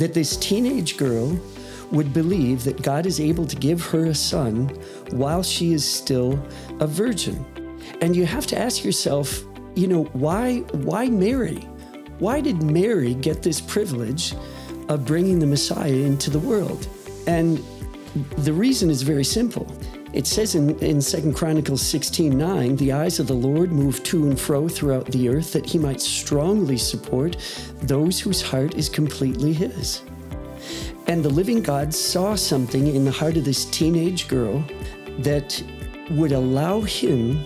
that this teenage girl would believe that God is able to give her a son while she is still a virgin. And you have to ask yourself, you know, why why Mary? Why did Mary get this privilege of bringing the Messiah into the world? And the reason is very simple. It says in, in 2 Chronicles 16 9, the eyes of the Lord move to and fro throughout the earth that he might strongly support those whose heart is completely his. And the living God saw something in the heart of this teenage girl that would allow him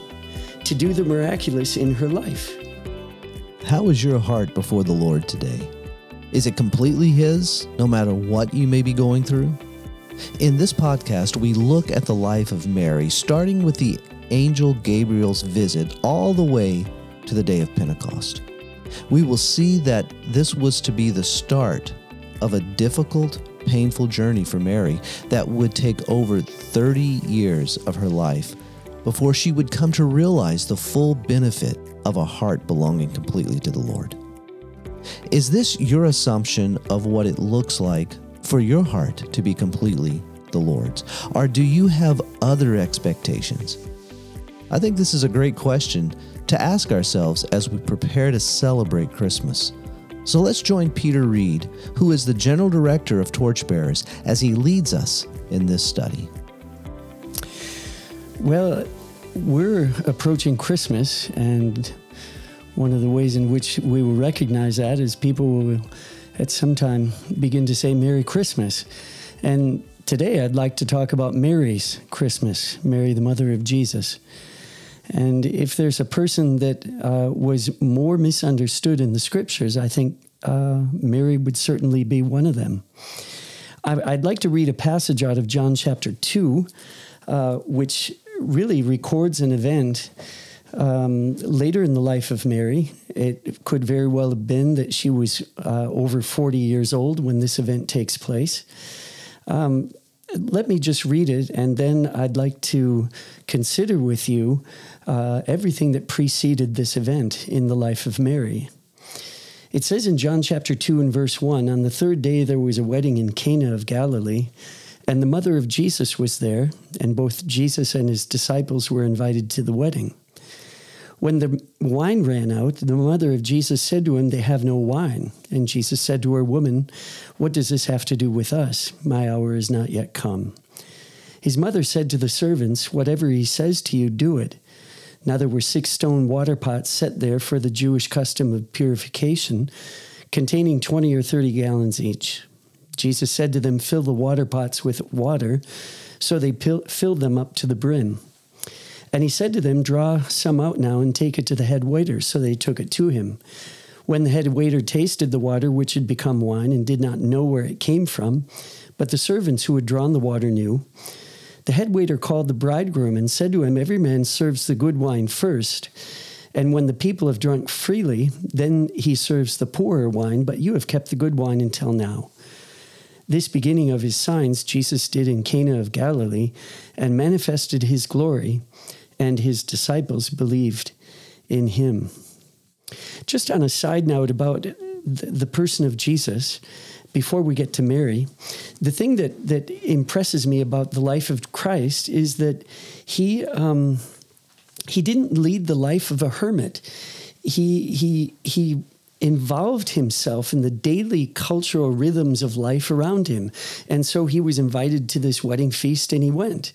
to do the miraculous in her life. How is your heart before the Lord today? Is it completely His, no matter what you may be going through? In this podcast, we look at the life of Mary, starting with the angel Gabriel's visit all the way to the day of Pentecost. We will see that this was to be the start of a difficult, painful journey for Mary that would take over 30 years of her life before she would come to realize the full benefit of a heart belonging completely to the Lord. Is this your assumption of what it looks like for your heart to be completely the Lord's? Or do you have other expectations? I think this is a great question to ask ourselves as we prepare to celebrate Christmas. So let's join Peter Reid, who is the General Director of Torchbearers, as he leads us in this study. Well, we're approaching Christmas, and one of the ways in which we will recognize that is people will at some time begin to say Merry Christmas. And today I'd like to talk about Mary's Christmas, Mary, the mother of Jesus. And if there's a person that uh, was more misunderstood in the scriptures, I think uh, Mary would certainly be one of them. I, would like to read a passage out of John chapter 2, uh, which really records an event um, later in the life of Mary. It could very well have been that she was uh, over 40 years old when this event takes place. Um, let me just read it, and then I'd like to consider with you uh, everything that preceded this event in the life of Mary. It says in John chapter 2 and verse 1 On the third day there was a wedding in Cana of Galilee. And the mother of Jesus was there, and both Jesus and his disciples were invited to the wedding. When the wine ran out, the mother of Jesus said to him, They have no wine. And Jesus said to her, Woman, what does this have to do with us? My hour is not yet come. His mother said to the servants, Whatever he says to you, do it. Now there were six stone water pots set there for the Jewish custom of purification, containing 20 or 30 gallons each. Jesus said to them, Fill the water pots with water. So they filled them up to the brim. And he said to them, Draw some out now and take it to the head waiter. So they took it to him. When the head waiter tasted the water, which had become wine, and did not know where it came from, but the servants who had drawn the water knew, the head waiter called the bridegroom and said to him, Every man serves the good wine first. And when the people have drunk freely, then he serves the poorer wine, but you have kept the good wine until now. This beginning of his signs Jesus did in Cana of Galilee and manifested his glory, and his disciples believed in him. Just on a side note about the person of Jesus, before we get to Mary, the thing that, that impresses me about the life of Christ is that he, um, he didn't lead the life of a hermit. He, he, he involved himself in the daily cultural rhythms of life around him. And so he was invited to this wedding feast and he went.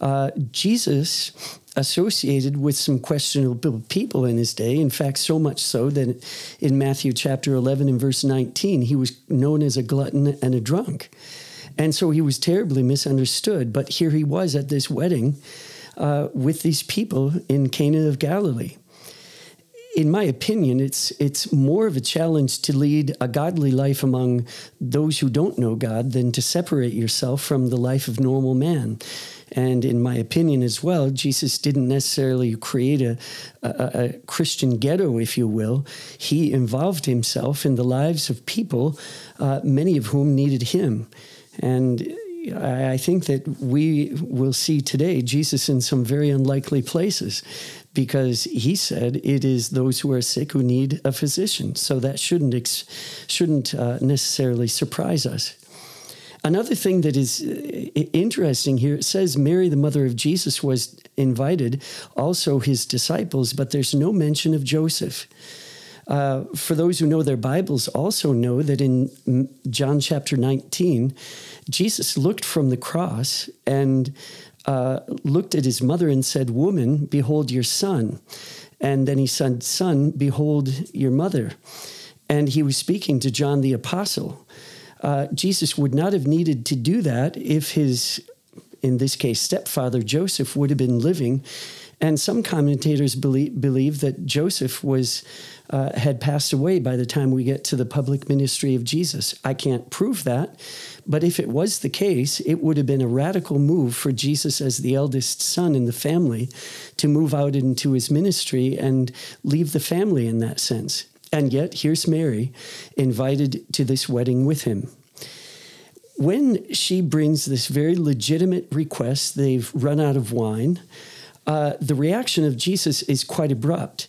Uh, Jesus associated with some questionable people in his day. In fact, so much so that in Matthew chapter 11 and verse 19, he was known as a glutton and a drunk. And so he was terribly misunderstood. But here he was at this wedding uh, with these people in Cana of Galilee in my opinion, it's it's more of a challenge to lead a godly life among those who don't know God than to separate yourself from the life of normal man. And in my opinion as well, Jesus didn't necessarily create a, a, a, Christian ghetto, if you will. He involved himself in the lives of people, uh, many of whom needed him. And I think that we will see today Jesus in some very unlikely places because he said it is those who are sick who need a physician. So that shouldn't ex- shouldn't uh, necessarily surprise us. Another thing that is uh, interesting here, it says Mary, the mother of Jesus, was invited, also his disciples, but there's no mention of Joseph. Uh, for those who know their Bibles, also know that in John chapter 19, Jesus looked from the cross and uh, looked at his mother and said, Woman, behold your son. And then he said, Son, behold your mother. And he was speaking to John the Apostle. Uh, Jesus would not have needed to do that if his, in this case, stepfather Joseph would have been living. And some commentators believe, believe that Joseph was uh, had passed away by the time we get to the public ministry of Jesus. I can't prove that, but if it was the case, it would have been a radical move for Jesus, as the eldest son in the family, to move out into his ministry and leave the family in that sense. And yet, here's Mary invited to this wedding with him. When she brings this very legitimate request, they've run out of wine, uh, the reaction of Jesus is quite abrupt.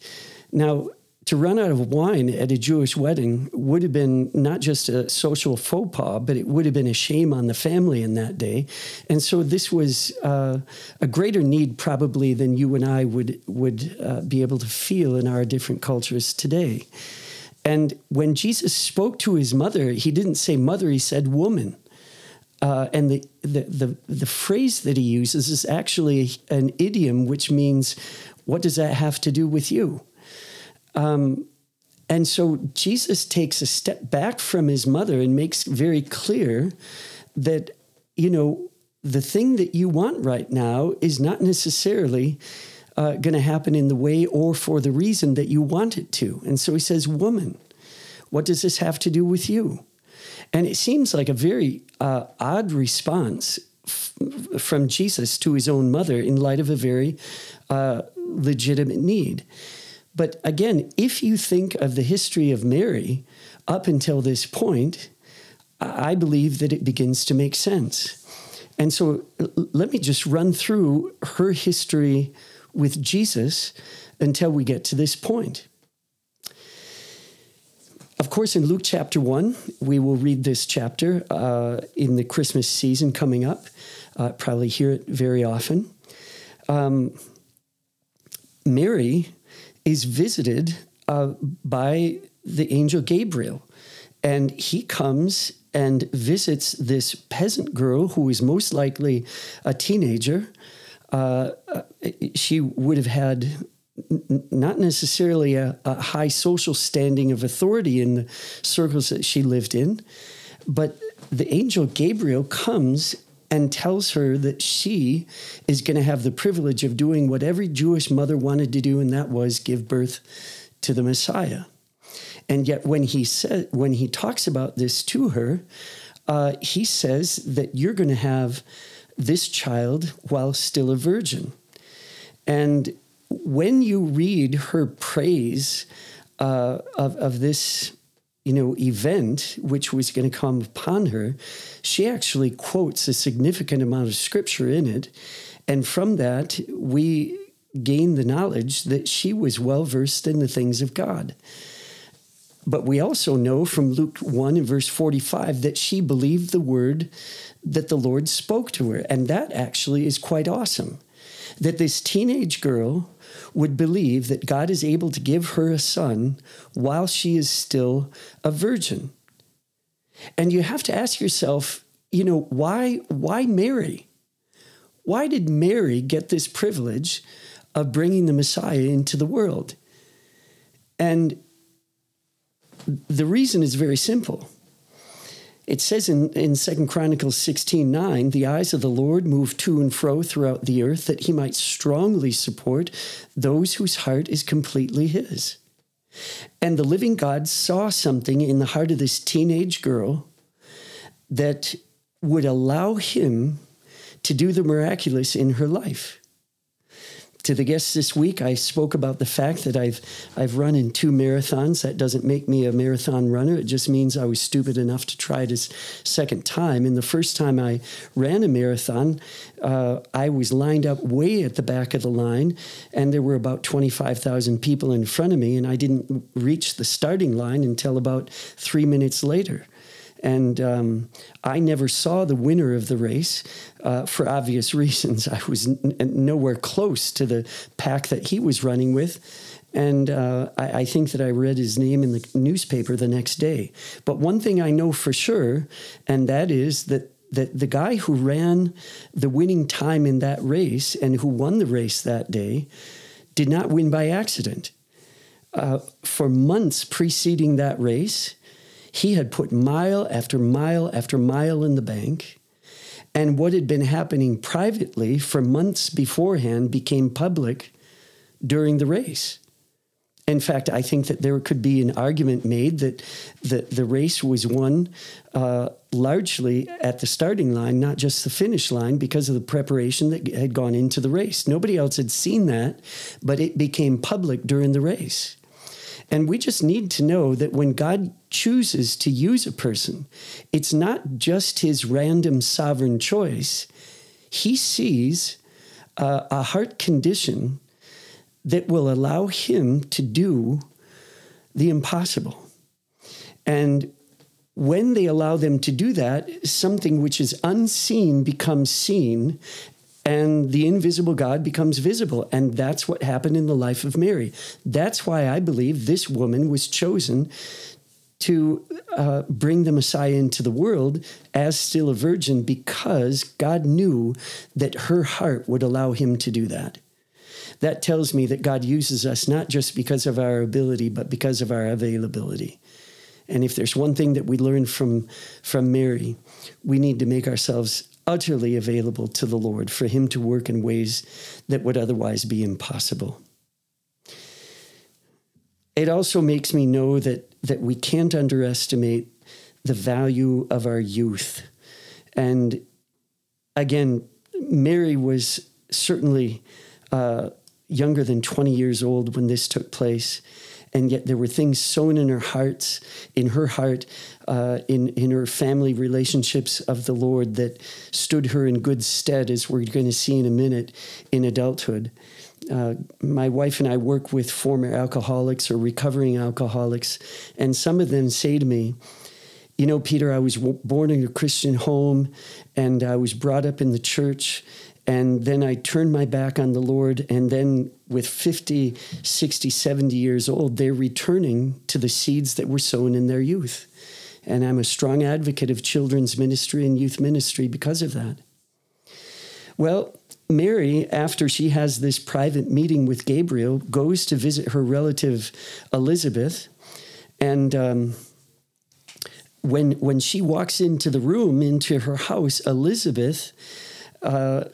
Now, to run out of wine at a Jewish wedding would have been not just a social faux pas, but it would have been a shame on the family in that day. And so this was uh, a greater need probably than you and I would would uh, be able to feel in our different cultures today. And when Jesus spoke to his mother, he didn't say mother; he said woman. Uh, and the, the, the the phrase that he uses is actually an idiom, which means, "What does that have to do with you?" Um, and so Jesus takes a step back from his mother and makes very clear that, you know, the thing that you want right now is not necessarily uh, going to happen in the way or for the reason that you want it to. And so he says, Woman, what does this have to do with you? And it seems like a very uh, odd response f- from Jesus to his own mother in light of a very uh, legitimate need. But again, if you think of the history of Mary up until this point, I believe that it begins to make sense. And so let me just run through her history with Jesus until we get to this point. Of course, in Luke chapter 1, we will read this chapter uh, in the Christmas season coming up. Uh, probably hear it very often. Um, Mary is visited uh, by the angel Gabriel. And he comes and visits this peasant girl who is most likely a teenager. Uh, uh she would have had n- not necessarily a, a, high social standing of authority in the circles that she lived in, but the angel Gabriel comes and tells her that she is going to have the privilege of doing what every Jewish mother wanted to do, and that was give birth to the Messiah. And yet, when he said, when he talks about this to her, uh, he says that you're going to have this child while still a virgin. And when you read her praise uh, of, of this you know, event which was going to come upon her, she actually quotes a significant amount of scripture in it. And from that, we gain the knowledge that she was well versed in the things of God. But we also know from Luke 1 and verse 45 that she believed the word that the Lord spoke to her. And that actually is quite awesome. That this teenage girl would believe that God is able to give her a son while she is still a virgin. And you have to ask yourself, you know, why why Mary? Why did Mary get this privilege of bringing the Messiah into the world? And the reason is very simple. It says in, in 2 Chronicles 16 9, the eyes of the Lord move to and fro throughout the earth that he might strongly support those whose heart is completely his. And the living God saw something in the heart of this teenage girl that would allow him to do the miraculous in her life. To the guests this week, I spoke about the fact that I've I've run in two marathons. That doesn't make me a marathon runner. It just means I was stupid enough to try it a second time. And the first time I ran a marathon, uh, I was lined up way at the back of the line, and there were about twenty five thousand people in front of me, and I didn't reach the starting line until about three minutes later. And um, I never saw the winner of the race uh, for obvious reasons. I was n- nowhere close to the pack that he was running with. And uh, I, I, think that I read his name in the newspaper the next day. But one thing I know for sure, and that is that, that the guy who ran the winning time in that race and who won the race that day did not win by accident. Uh, for months preceding that race, he had put mile after mile after mile in the bank. And what had been happening privately for months beforehand became public during the race. In fact, I think that there could be an argument made that the, the race was won uh, largely at the starting line, not just the finish line, because of the preparation that had gone into the race. Nobody else had seen that, but it became public during the race. And we just need to know that when God chooses to use a person, it's not just his random sovereign choice. He sees uh, a heart condition that will allow him to do the impossible. And when they allow them to do that, something which is unseen becomes seen, and the invisible God becomes visible. And that's what happened in the life of Mary. That's why I believe this woman was chosen to uh, bring the Messiah into the world as still a virgin because God knew that her heart would allow him to do that. That tells me that God uses us not just because of our ability, but because of our availability. And if there's one thing that we learn from, from Mary, we need to make ourselves utterly available to the Lord for Him to work in ways that would otherwise be impossible. It also makes me know that, that we can't underestimate the value of our youth. And again, Mary was certainly uh, younger than 20 years old when this took place and yet there were things sown in her hearts, in her heart, uh, in in her family relationships of the Lord that stood her in good stead, as we're going to see in a minute in adulthood. Uh, my wife and I work with former alcoholics or recovering alcoholics, and some of them say to me, you know, Peter, I was w- born in a Christian home and I was brought up in the church and then I turned my back on the Lord. And then, with 50, 60, 70 years old, they're returning to the seeds that were sown in their youth. And I'm a strong advocate of children's ministry and youth ministry because of that. Well, Mary, after she has this private meeting with Gabriel, goes to visit her relative Elizabeth. And um, when, when she walks into the room, into her house, Elizabeth uh,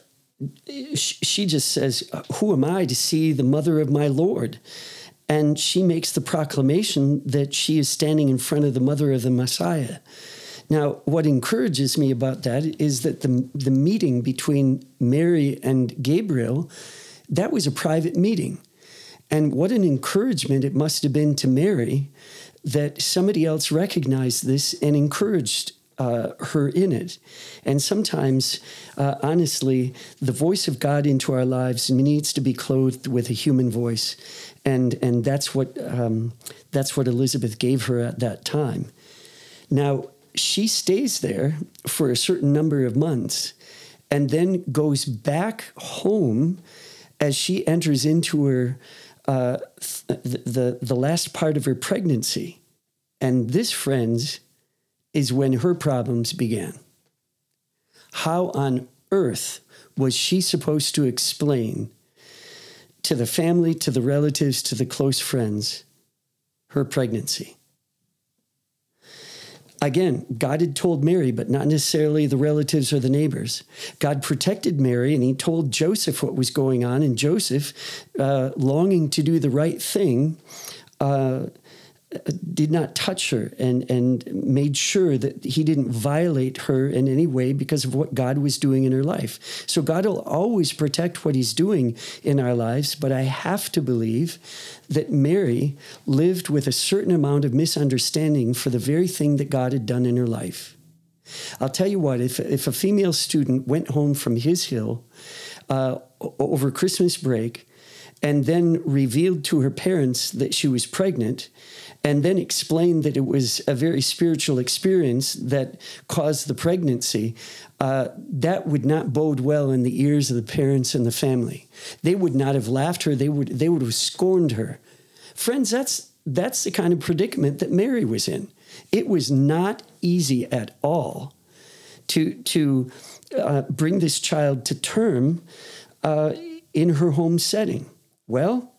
she just says, Who am I to see the mother of my Lord? And she makes the proclamation that she is standing in front of the mother of the Messiah. Now, what encourages me about that is that the, the meeting between Mary and Gabriel, that was a private meeting. And what an encouragement it must have been to Mary that somebody else recognized this and encouraged uh, her in it. And sometimes, uh, honestly, the voice of God into our lives needs to be clothed with a human voice, and and that's what um, that's what Elizabeth gave her at that time. Now she stays there for a certain number of months, and then goes back home as she enters into her uh, the, the the last part of her pregnancy. And this, friends, is when her problems began. How on earth was she supposed to explain to the family, to the relatives, to the close friends her pregnancy? Again, God had told Mary, but not necessarily the relatives or the neighbors. God protected Mary and he told Joseph what was going on. And Joseph, uh, longing to do the right thing, uh, did not touch her and, and made sure that he didn't violate her in any way because of what God was doing in her life. So God will always protect what he's doing in our lives, but I have to believe that Mary lived with a certain amount of misunderstanding for the very thing that God had done in her life. I'll tell you what, if, if a female student went home from his hill uh, over Christmas break and then revealed to her parents that she was pregnant, and then explained that it was a very spiritual experience that caused the pregnancy, uh, that would not bode well in the ears of the parents and the family. They would not have laughed her. They would they would have scorned her. Friends, that's that's the kind of predicament that Mary was in. It was not easy at all to to uh, bring this child to term uh, in her home setting. Well,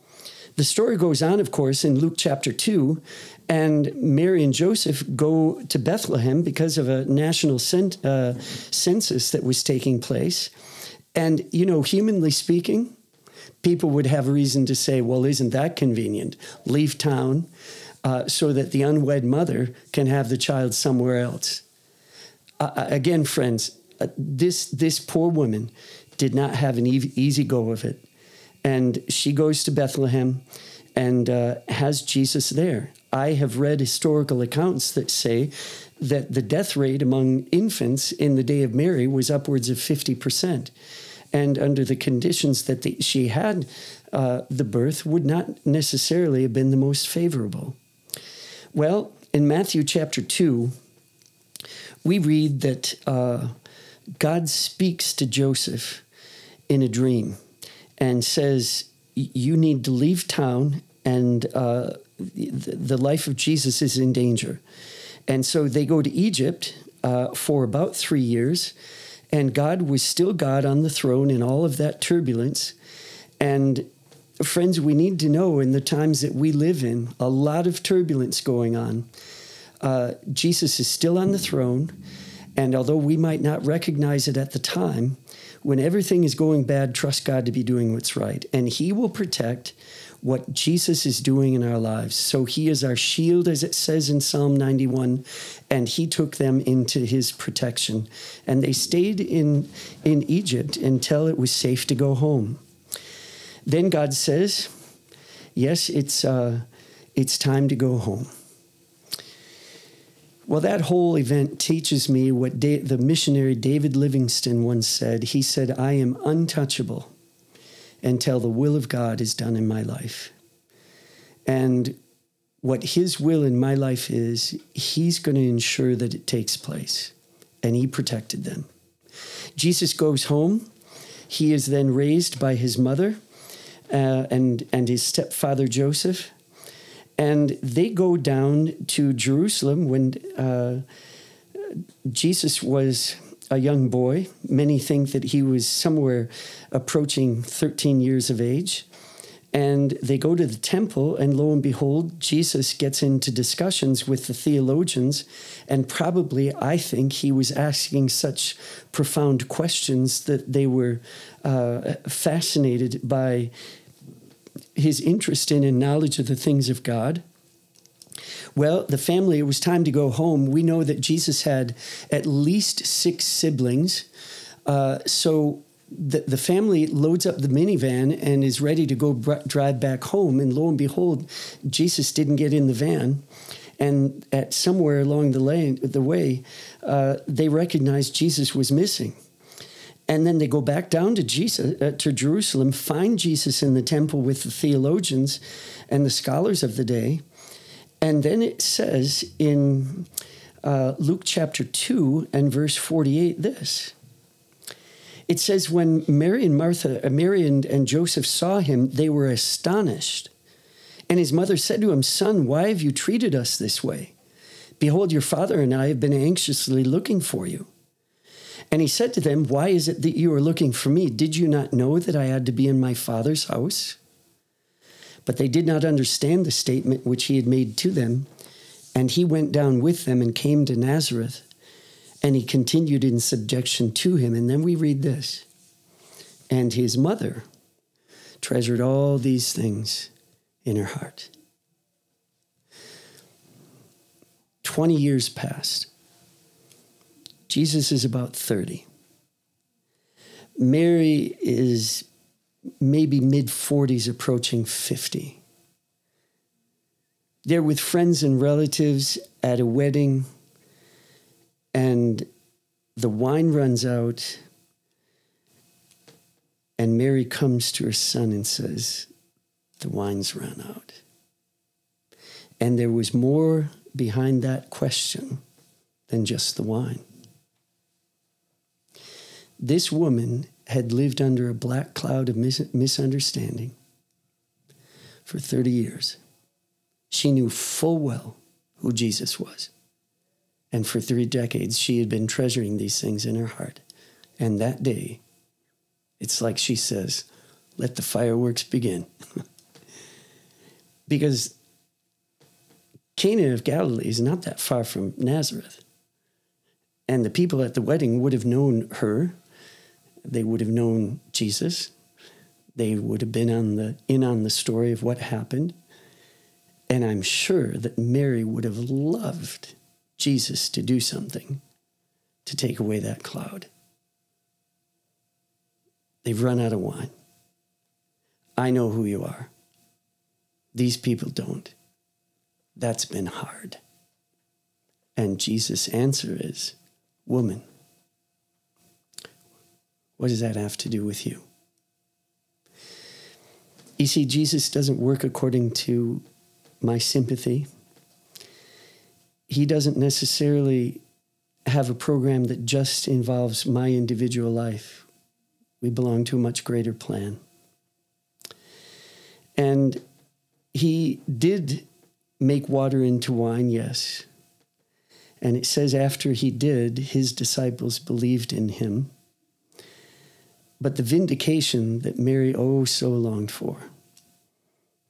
the story goes on, of course, in Luke chapter 2, and Mary and Joseph go to Bethlehem because of a national cent, uh, census that was taking place. And, you know, humanly speaking, people would have reason to say, well, isn't that convenient? Leave town uh, so that the unwed mother can have the child somewhere else. Uh, uh again, friends, uh, this, this poor woman did not have an easy go of it and she goes to Bethlehem and uh, has Jesus there. I have read historical accounts that say that the death rate among infants in the day of Mary was upwards of 50%. And under the conditions that the, she had uh, the birth, would not necessarily have been the most favorable. Well, in Matthew chapter 2, we read that uh, God speaks to Joseph in a dream and says, You need to leave town, and uh, the life of Jesus is in danger. And so they go to Egypt uh, for about three years, and God was still God on the throne in all of that turbulence. And friends, we need to know in the times that we live in, a lot of turbulence going on. Uh, Jesus is still on the throne, and although we might not recognize it at the time, when everything is going bad, trust God to be doing what's right, and He will protect what Jesus is doing in our lives. So He is our shield, as it says in Psalm 91, and He took them into His protection. And they stayed in, in Egypt until it was safe to go home. Then God says, Yes, it's, uh, it's time to go home. Well, that whole event teaches me what da- the missionary David Livingstone once said. He said, I am untouchable until the will of God is done in my life. And what his will in my life is, he's going to ensure that it takes place. And he protected them. Jesus goes home. He is then raised by his mother uh, and, and his stepfather Joseph. And they go down to Jerusalem when uh, Jesus was a young boy. Many think that he was somewhere approaching 13 years of age. And they go to the temple, and lo and behold, Jesus gets into discussions with the theologians. And probably, I think, he was asking such profound questions that they were uh, fascinated by his interest in and knowledge of the things of God. Well, the family, it was time to go home. We know that Jesus had at least six siblings. Uh, so the, the family loads up the minivan and is ready to go br- drive back home. And lo and behold, Jesus didn't get in the van. And at somewhere along the, lane, the way, uh, they recognized Jesus was missing and then they go back down to Jesus uh, to Jerusalem, find Jesus in the temple with the theologians and the scholars of the day, and then it says in uh, Luke chapter two and verse forty-eight this. It says when Mary and Martha, uh, Mary and, and Joseph saw him, they were astonished. And his mother said to him, Son, why have you treated us this way? Behold, your father and I have been anxiously looking for you. And he said to them, Why is it that you are looking for me? Did you not know that I had to be in my father's house? But they did not understand the statement which he had made to them. And he went down with them and came to Nazareth. And he continued in subjection to him. And then we read this And his mother treasured all these things in her heart. 20 years passed. Jesus is about 30. Mary is maybe mid 40s, approaching 50. They're with friends and relatives at a wedding, and the wine runs out, and Mary comes to her son and says, The wine's run out. And there was more behind that question than just the wine. This woman had lived under a black cloud of mis- misunderstanding for 30 years. She knew full well who Jesus was. And for three decades, she had been treasuring these things in her heart. And that day, it's like she says, let the fireworks begin. because Cana of Galilee is not that far from Nazareth. And the people at the wedding would have known her they would have known Jesus. They would have been on the, in on the story of what happened. And I'm sure that Mary would have loved Jesus to do something to take away that cloud. They've run out of wine. I know who you are. These people don't. That's been hard. And Jesus' answer is, Woman, what does that have to do with you? You see, Jesus doesn't work according to my sympathy. He doesn't necessarily have a program that just involves my individual life. We belong to a much greater plan. And he did make water into wine, yes. And it says after he did, his disciples believed in him. But the vindication that Mary oh so longed for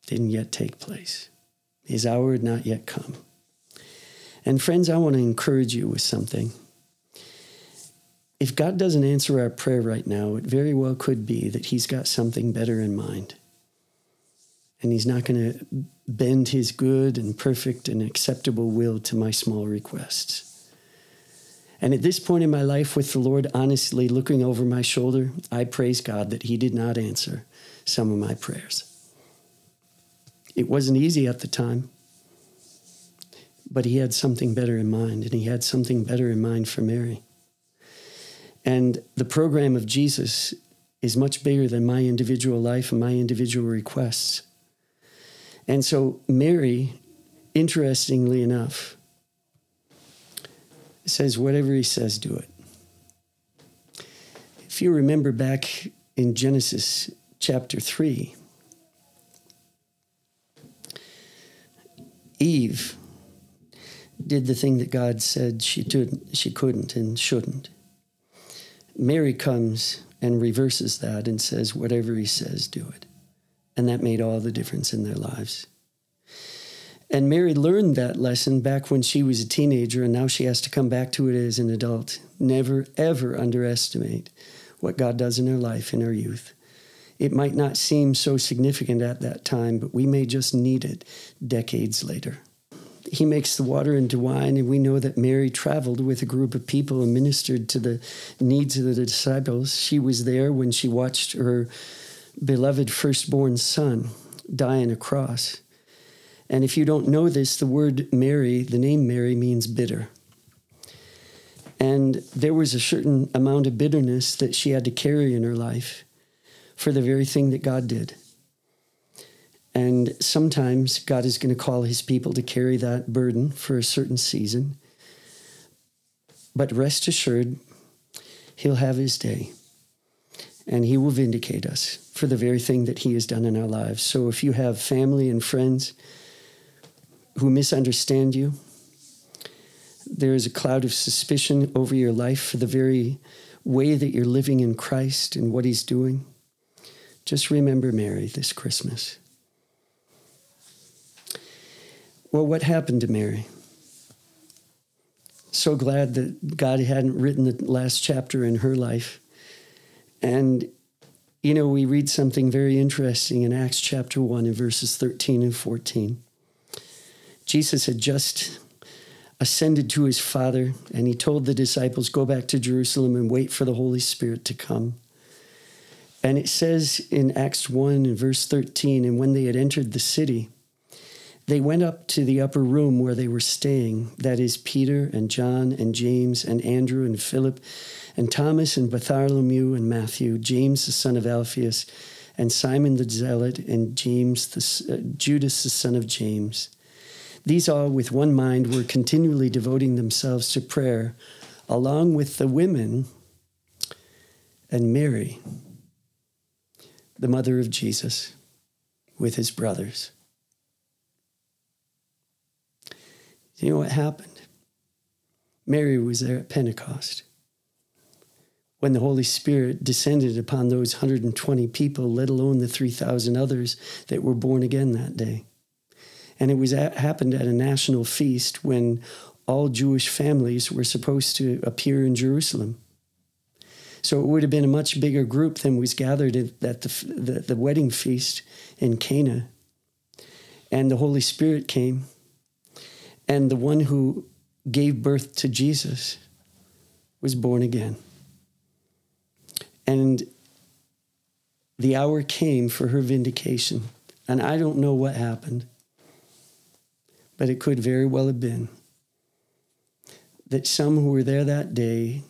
didn't yet take place. His hour had not yet come. And friends, I want to encourage you with something. If God doesn't answer our prayer right now, it very well could be that He's got something better in mind. And He's not going to bend His good and perfect and acceptable will to my small requests. And at this point in my life with the Lord, honestly looking over my shoulder, I praise God that He did not answer some of my prayers. It wasn't easy at the time, but He had something better in mind, and He had something better in mind for Mary. And the program of Jesus is much bigger than my individual life and my individual requests. And so, Mary, interestingly enough, says, whatever he says, do it. If you remember back in Genesis chapter 3, Eve did the thing that God said she, did, she couldn't and shouldn't. Mary comes and reverses that and says, whatever he says, do it. And that made all the difference in their lives. And Mary learned that lesson back when she was a teenager, and now she has to come back to it as an adult. Never, ever underestimate what God does in her life in her youth. It might not seem so significant at that time, but we may just need it decades later. He makes the water into wine, and we know that Mary traveled with a group of people and ministered to the needs of the disciples. She was there when she watched her beloved firstborn son die on a cross. And if you don't know this, the word Mary, the name Mary, means bitter. And there was a certain amount of bitterness that she had to carry in her life for the very thing that God did. And sometimes God is going to call his people to carry that burden for a certain season. But rest assured, he'll have his day and he will vindicate us for the very thing that he has done in our lives. So if you have family and friends, who misunderstand you. There is a cloud of suspicion over your life for the very way that you're living in Christ and what He's doing. Just remember Mary this Christmas. Well, what happened to Mary? So glad that God hadn't written the last chapter in her life. And, you know, we read something very interesting in Acts chapter 1 and verses 13 and 14. Jesus had just ascended to his Father, and he told the disciples, Go back to Jerusalem and wait for the Holy Spirit to come. And it says in Acts 1 and verse 13, and when they had entered the city, they went up to the upper room where they were staying, that is, Peter and John and James and Andrew and Philip and Thomas and Bartholomew and Matthew, James the son of Alphaeus, and Simon the Zealot, and James the, uh, Judas the son of James. These all, with one mind, were continually devoting themselves to prayer, along with the women and Mary, the mother of Jesus, with his brothers. You know what happened? Mary was there at Pentecost when the Holy Spirit descended upon those 120 people, let alone the 3,000 others that were born again that day. And it was at, happened at a national feast when all Jewish families were supposed to appear in Jerusalem. So it would have been a much bigger group than was gathered at the, the, the wedding feast in Cana. And the Holy Spirit came, and the one who gave birth to Jesus was born again. And the hour came for her vindication. And I don't know what happened, but it could very well have been that some who were there that day,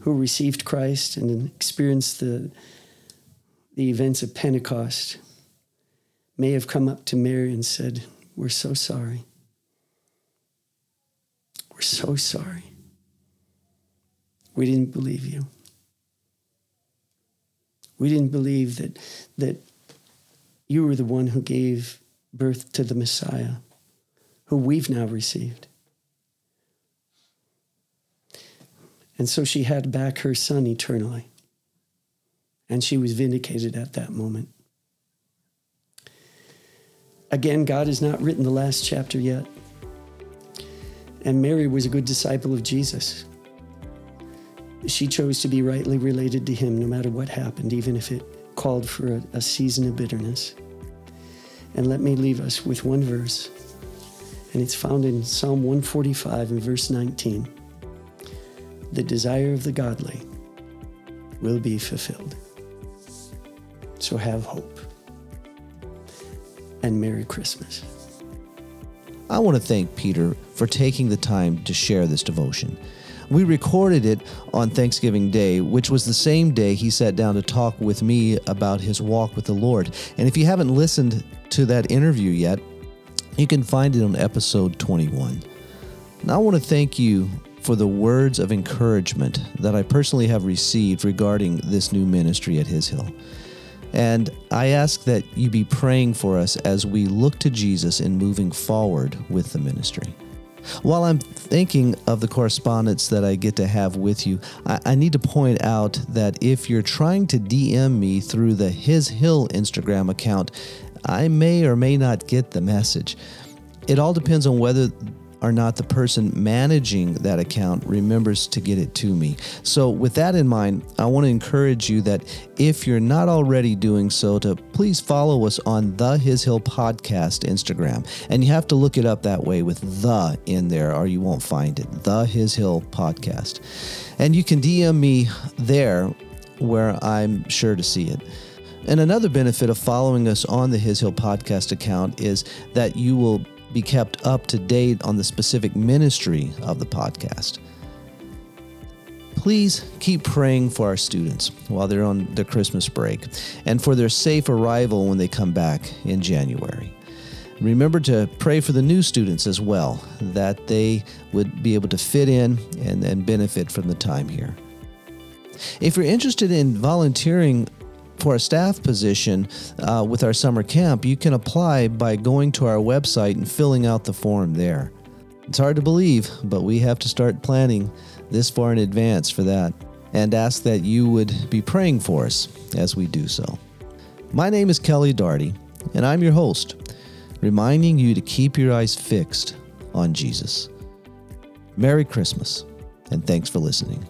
who received Christ and experienced the, the events of Pentecost, may have come up to Mary and said, We're so sorry. We're so sorry. We didn't believe you. We didn't believe that, that you were the one who gave birth to the Messiah, who we've now received. And so she had back her son eternally. And she was vindicated at that moment. Again, God has not written the last chapter yet. And Mary was a good disciple of Jesus she chose to be rightly related to him no matter what happened, even if it called for a, a season of bitterness. And let me leave us with one verse, and it's found in Psalm 145 and verse 19. The desire of the godly will be fulfilled. So have hope. And Merry Christmas. I want to thank Peter for taking the time to share this devotion. We recorded it on Thanksgiving Day, which was the same day he sat down to talk with me about his walk with the Lord. And if you haven't listened to that interview yet, you can find it on episode 21. Now, I want to thank you for the words of encouragement that I personally have received regarding this new ministry at His Hill. And I ask that you be praying for us as we look to Jesus in moving forward with the ministry. While I'm thinking of the correspondence that I get to have with you, I, I, need to point out that if you're trying to DM me through the His Hill Instagram account, I may or may not get the message. It all depends on whether or not the person managing that account remembers to get it to me. So, with that in mind, I want to encourage you that if you're not already doing so, to please follow us on the His Hill Podcast Instagram. And you have to look it up that way with the in there, or you won't find it. The His Hill Podcast. And you can DM me there where I'm sure to see it. And another benefit of following us on the His Hill Podcast account is that you will be kept up to date on the specific ministry of the podcast. Please keep praying for our students while they're on their Christmas break and for their safe arrival when they come back in January. Remember to pray for the new students as well, that they would be able to fit in and, and benefit from the time here. If you're interested in volunteering for a staff position uh, with our summer camp, you can apply by going to our website and filling out the form there. It's hard to believe, but we have to start planning this far in advance for that and ask that you would be praying for us as we do so. My name is Kelly Darty, and I'm your host, reminding you to keep your eyes fixed on Jesus. Merry Christmas, and thanks for listening.